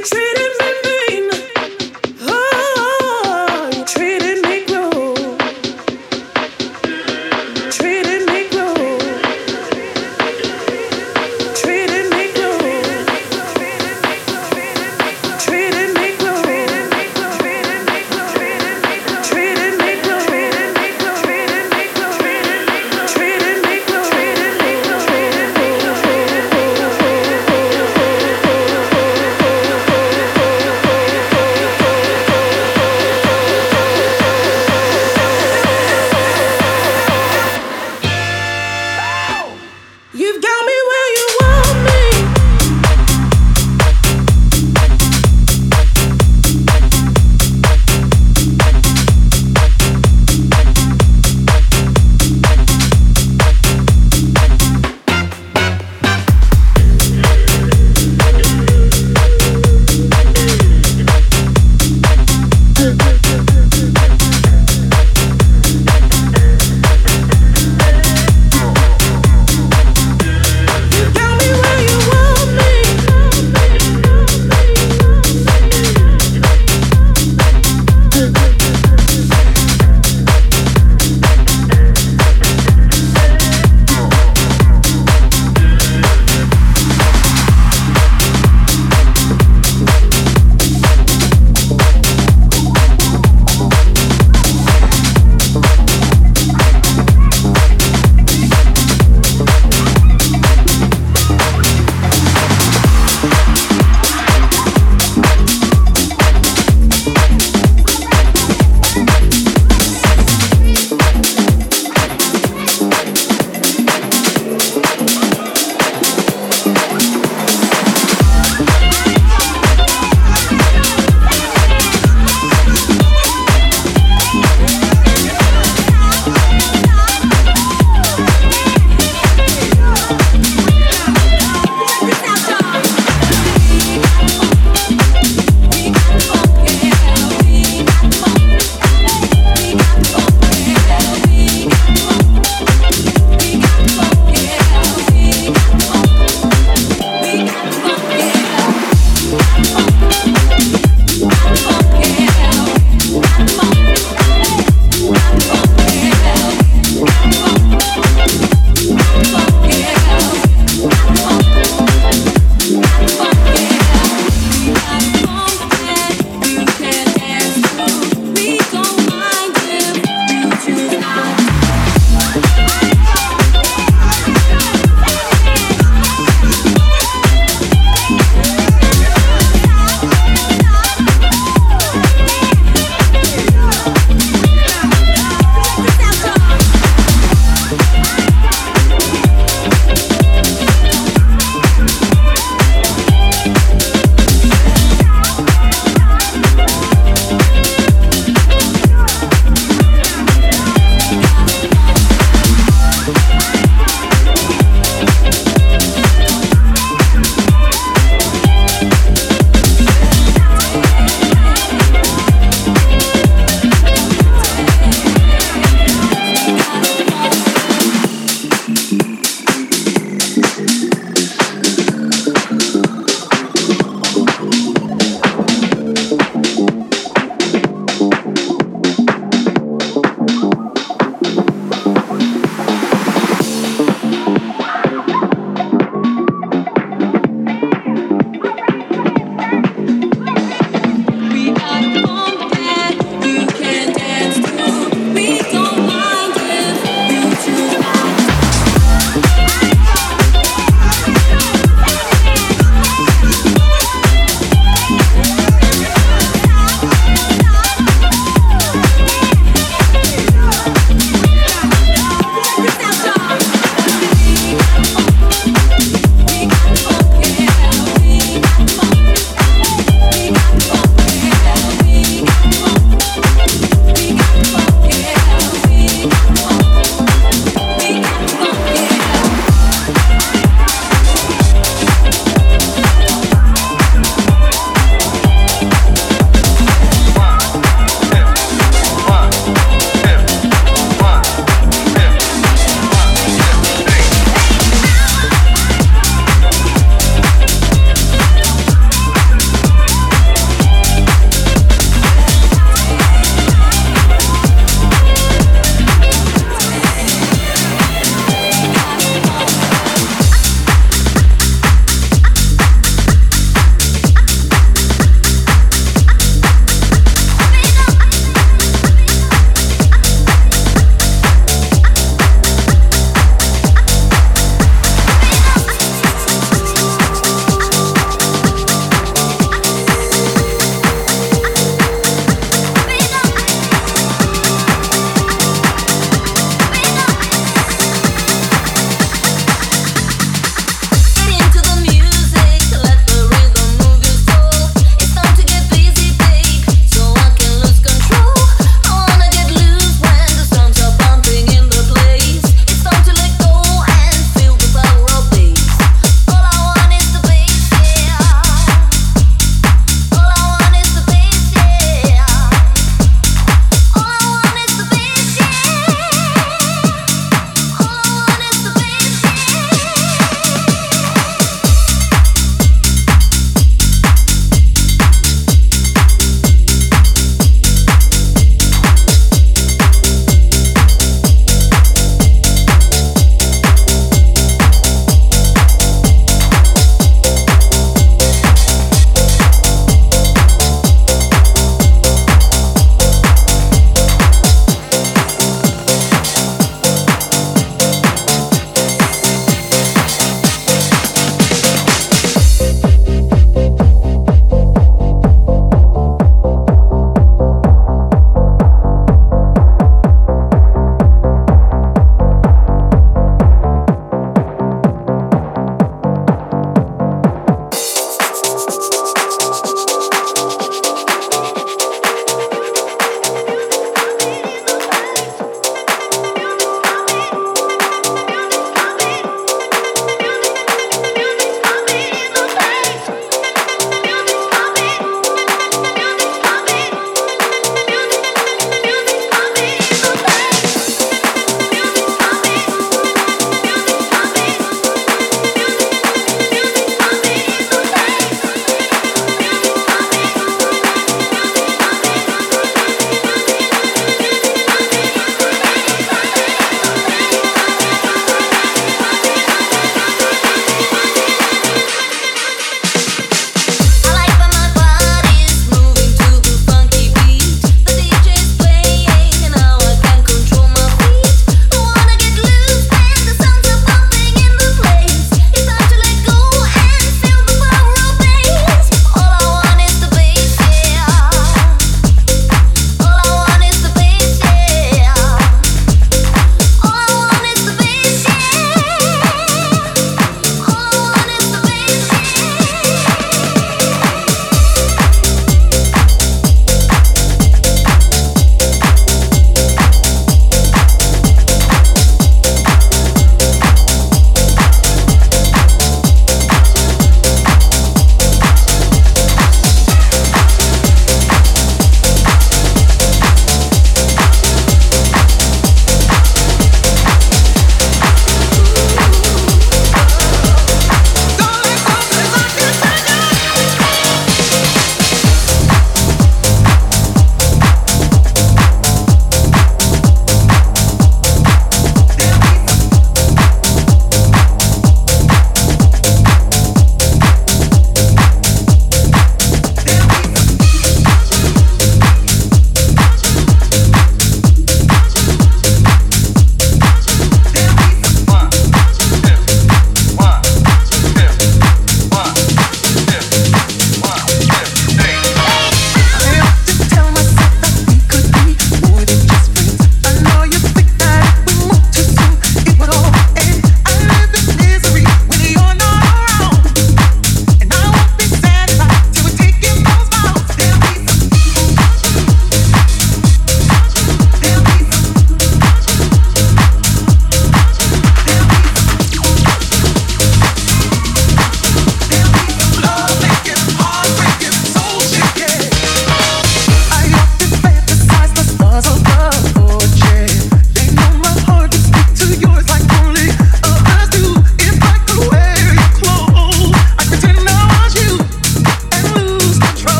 treated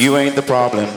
you ain't the problem.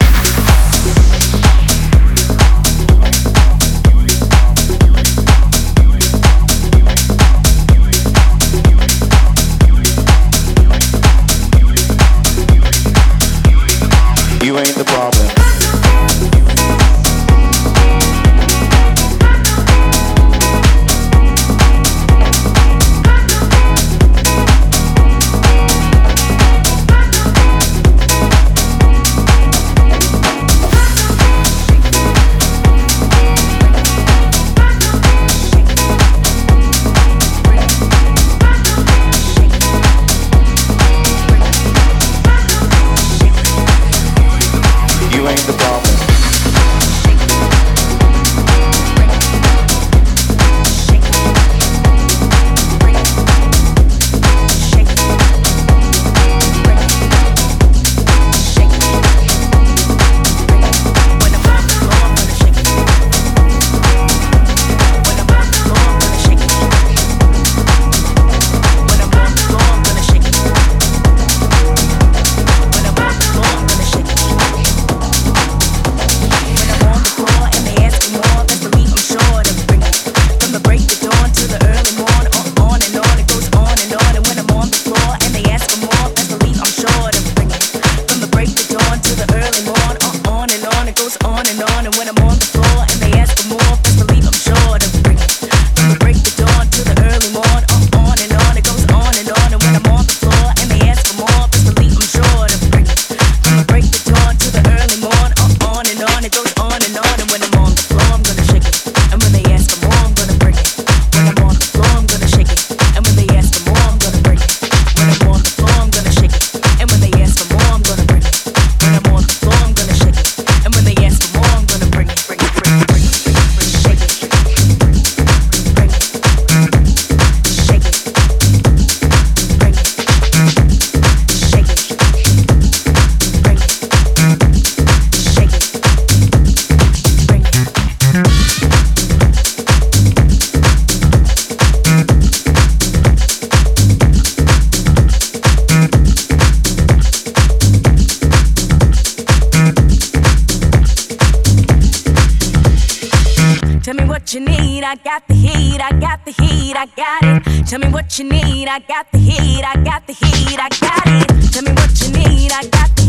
the heat, I got the heat, I got it. Tell me what you need, I got the heat, I got the heat, I got it. Tell me what you need, I got the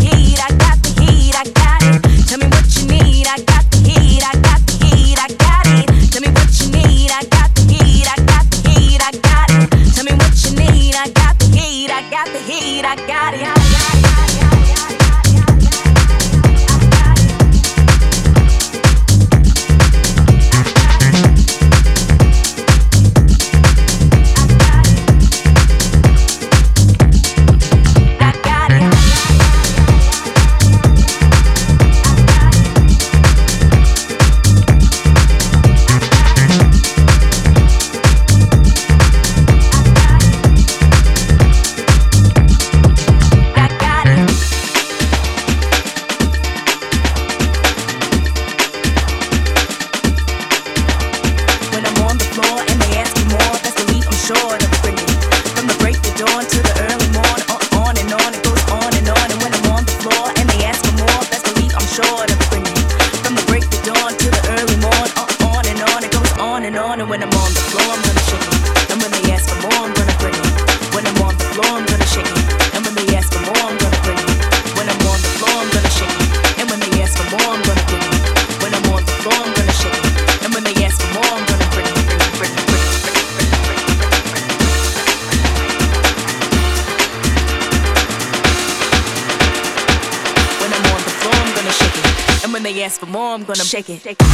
shake it. Shake it.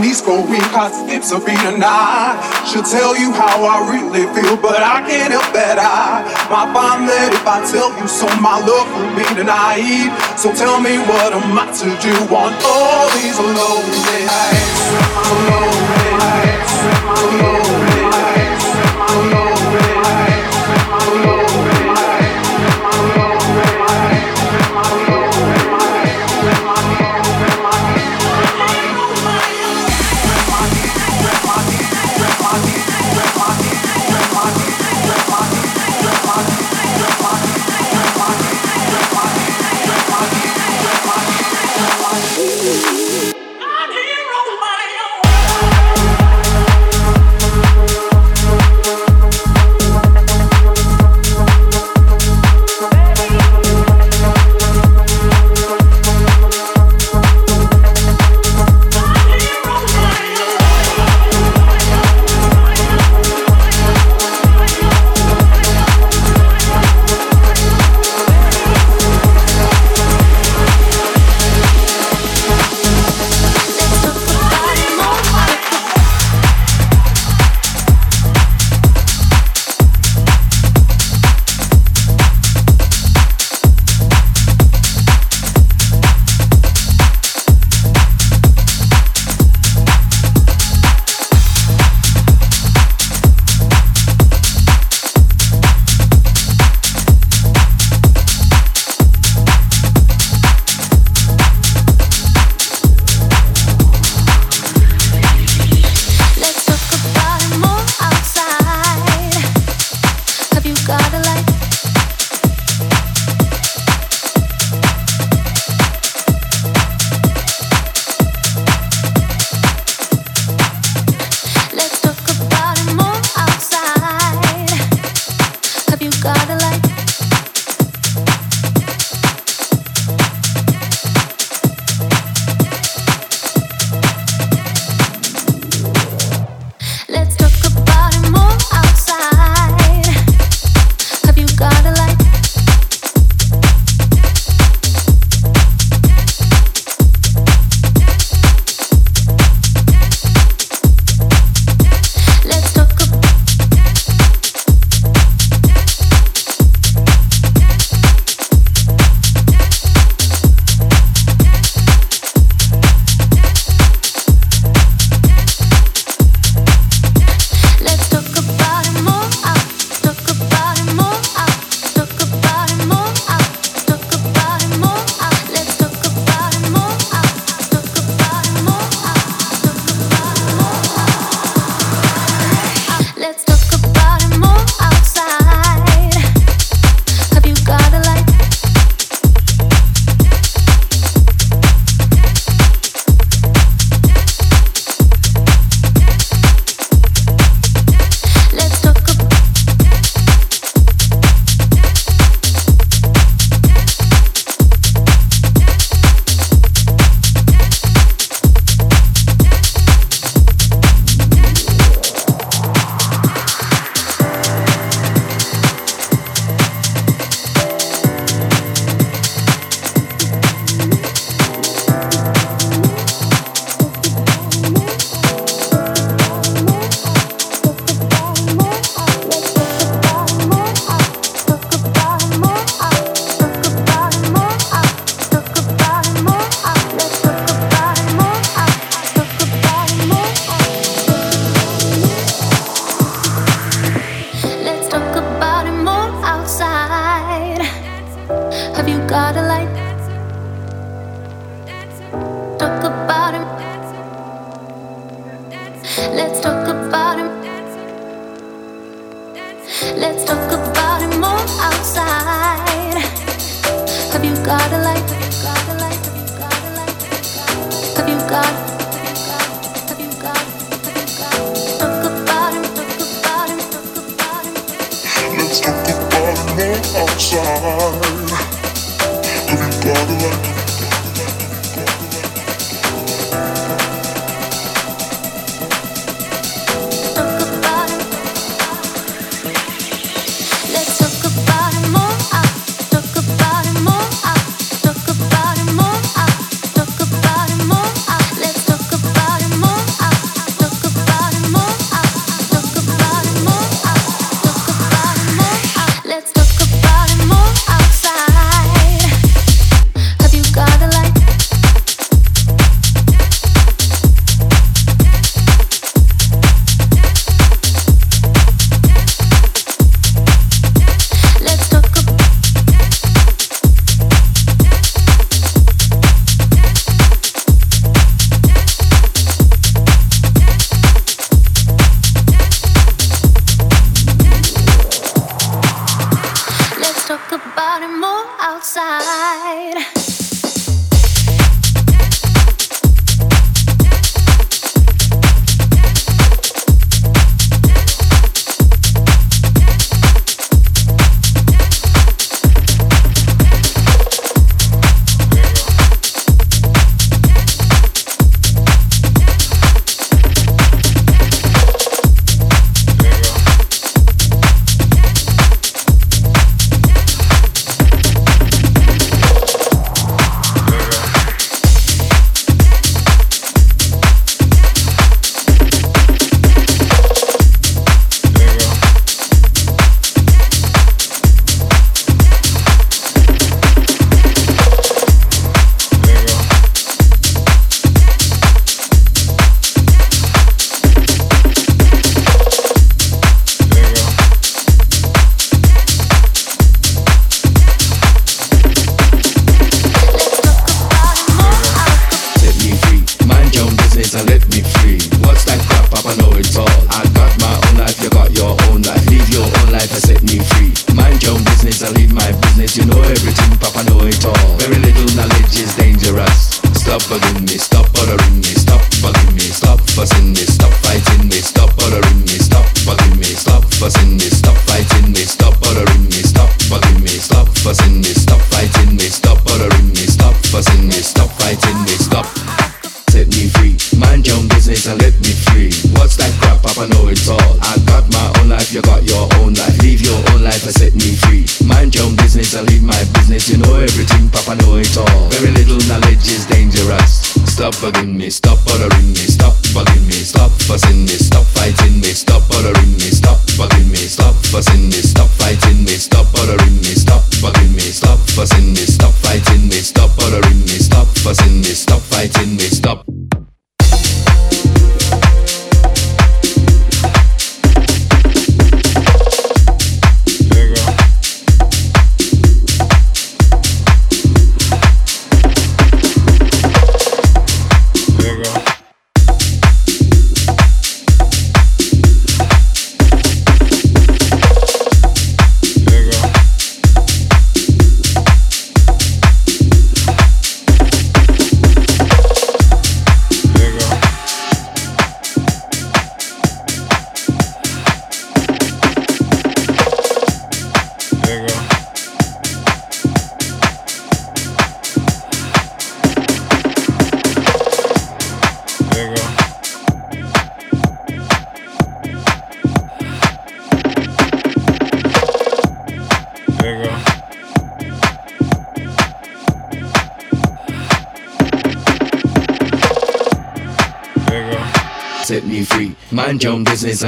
Knees go weak, cause hips are beating. I should tell you how I really feel, but I can't help that I might find that if I tell you so, my love will be denied. So tell me what am I to do on all these lonely nights? Lonely nights, lonely nights, lonely nights, The light.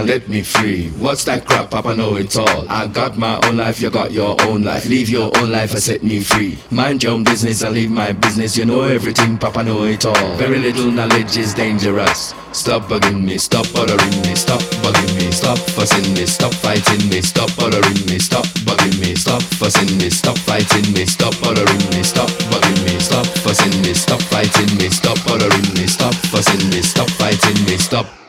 And let me free. What's that crap, Papa know it all. I got my own life, you got your own life. Leave your own life and set me free. Mind your own business and leave my business. You know everything, Papa know it all. Very little knowledge is dangerous. Stop bugging me, stop bothering me, stop bugging me, stop fussing me, stop fighting me, stop bothering me, stop bugging me, stop fussing me, stop fighting me, stop bothering me, stop bugging me, stop fussing me, stop fighting me, stop bothering me, stop fussing me, stop fighting me, stop.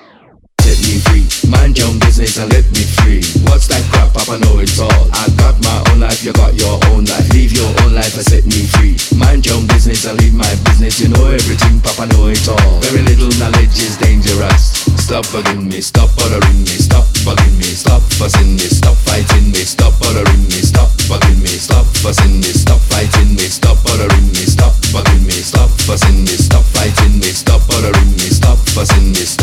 Mind your business and let me free. What's that crap? Papa know it all. I got my own life, you got your own life. Leave your own life and set me free. Mind your business and leave my business. You know everything, Papa know it all. Very little knowledge is dangerous. Stop bugging me, stop bothering me, stop bugging me, stop fussing me, stop fighting me, stop bothering me, stop bugging me, stop fussing me, stop fighting me, stop bothering me, stop bugging me, stop fussing me, stop fighting me, stop bothering me, stop fussing me, stop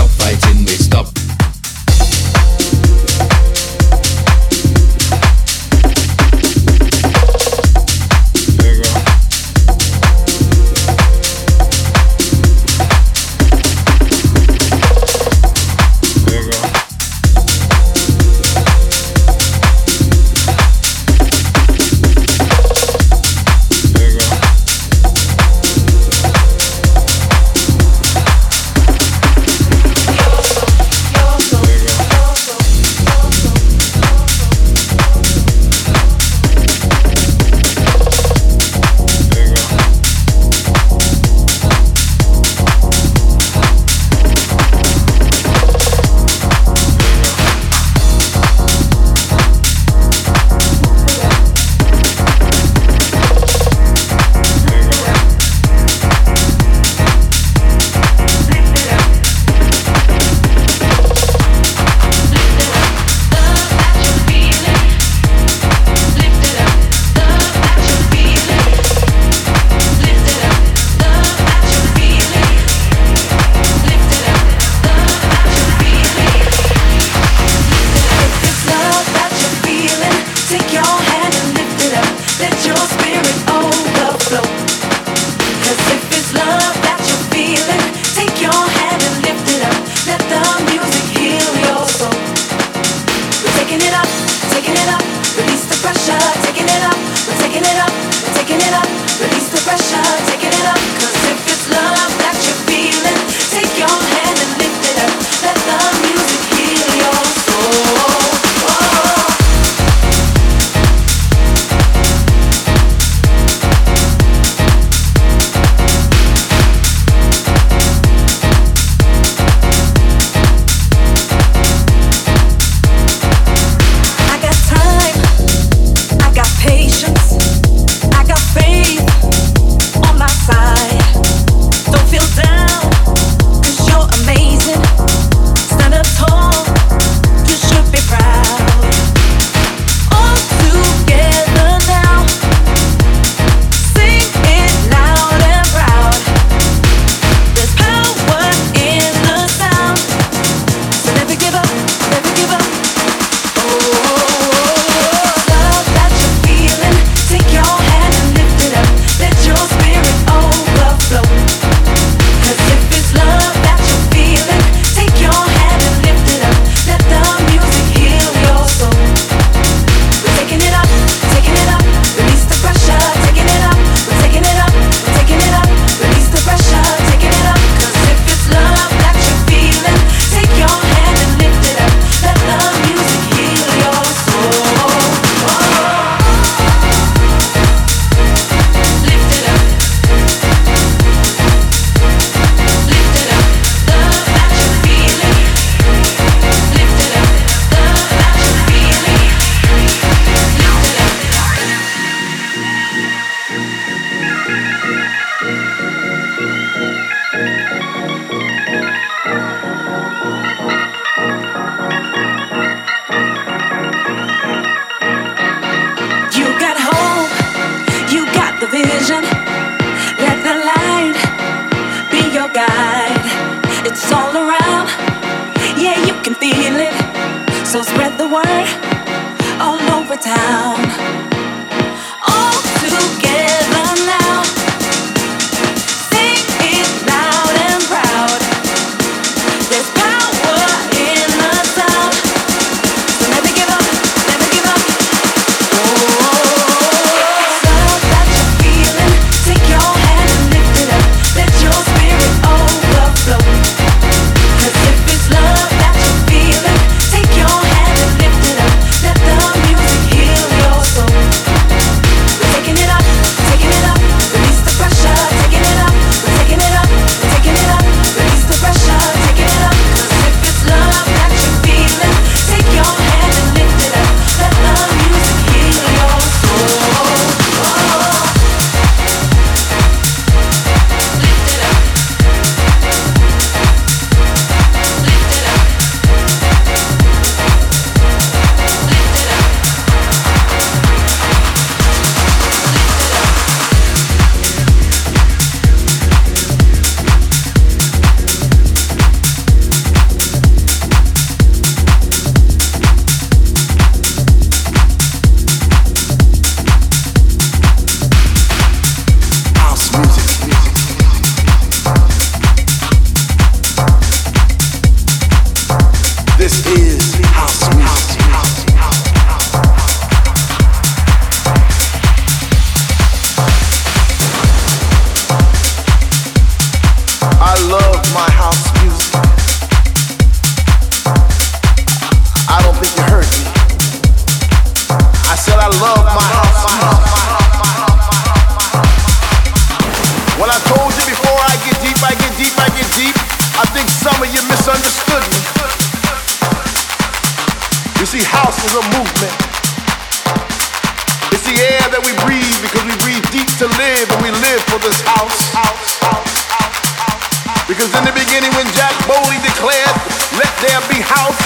Because in the beginning, when Jack Bowley declared, Let there be house,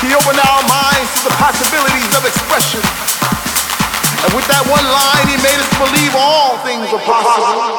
he opened our minds to the possibilities of expression. And with that one line, he made us believe all things are possible.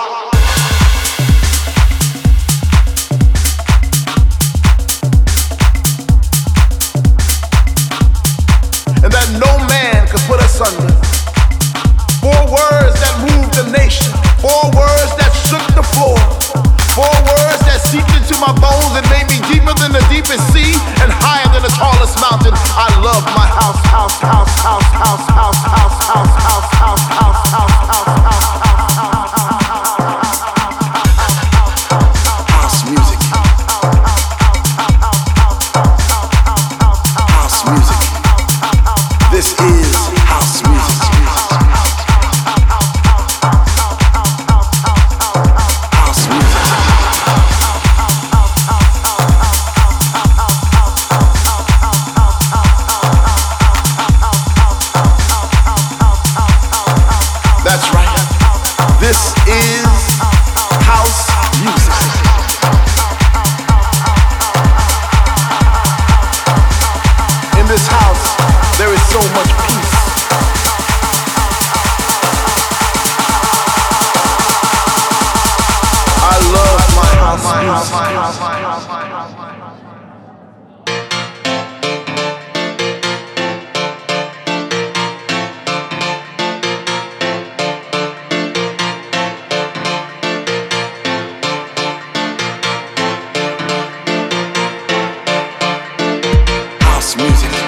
music.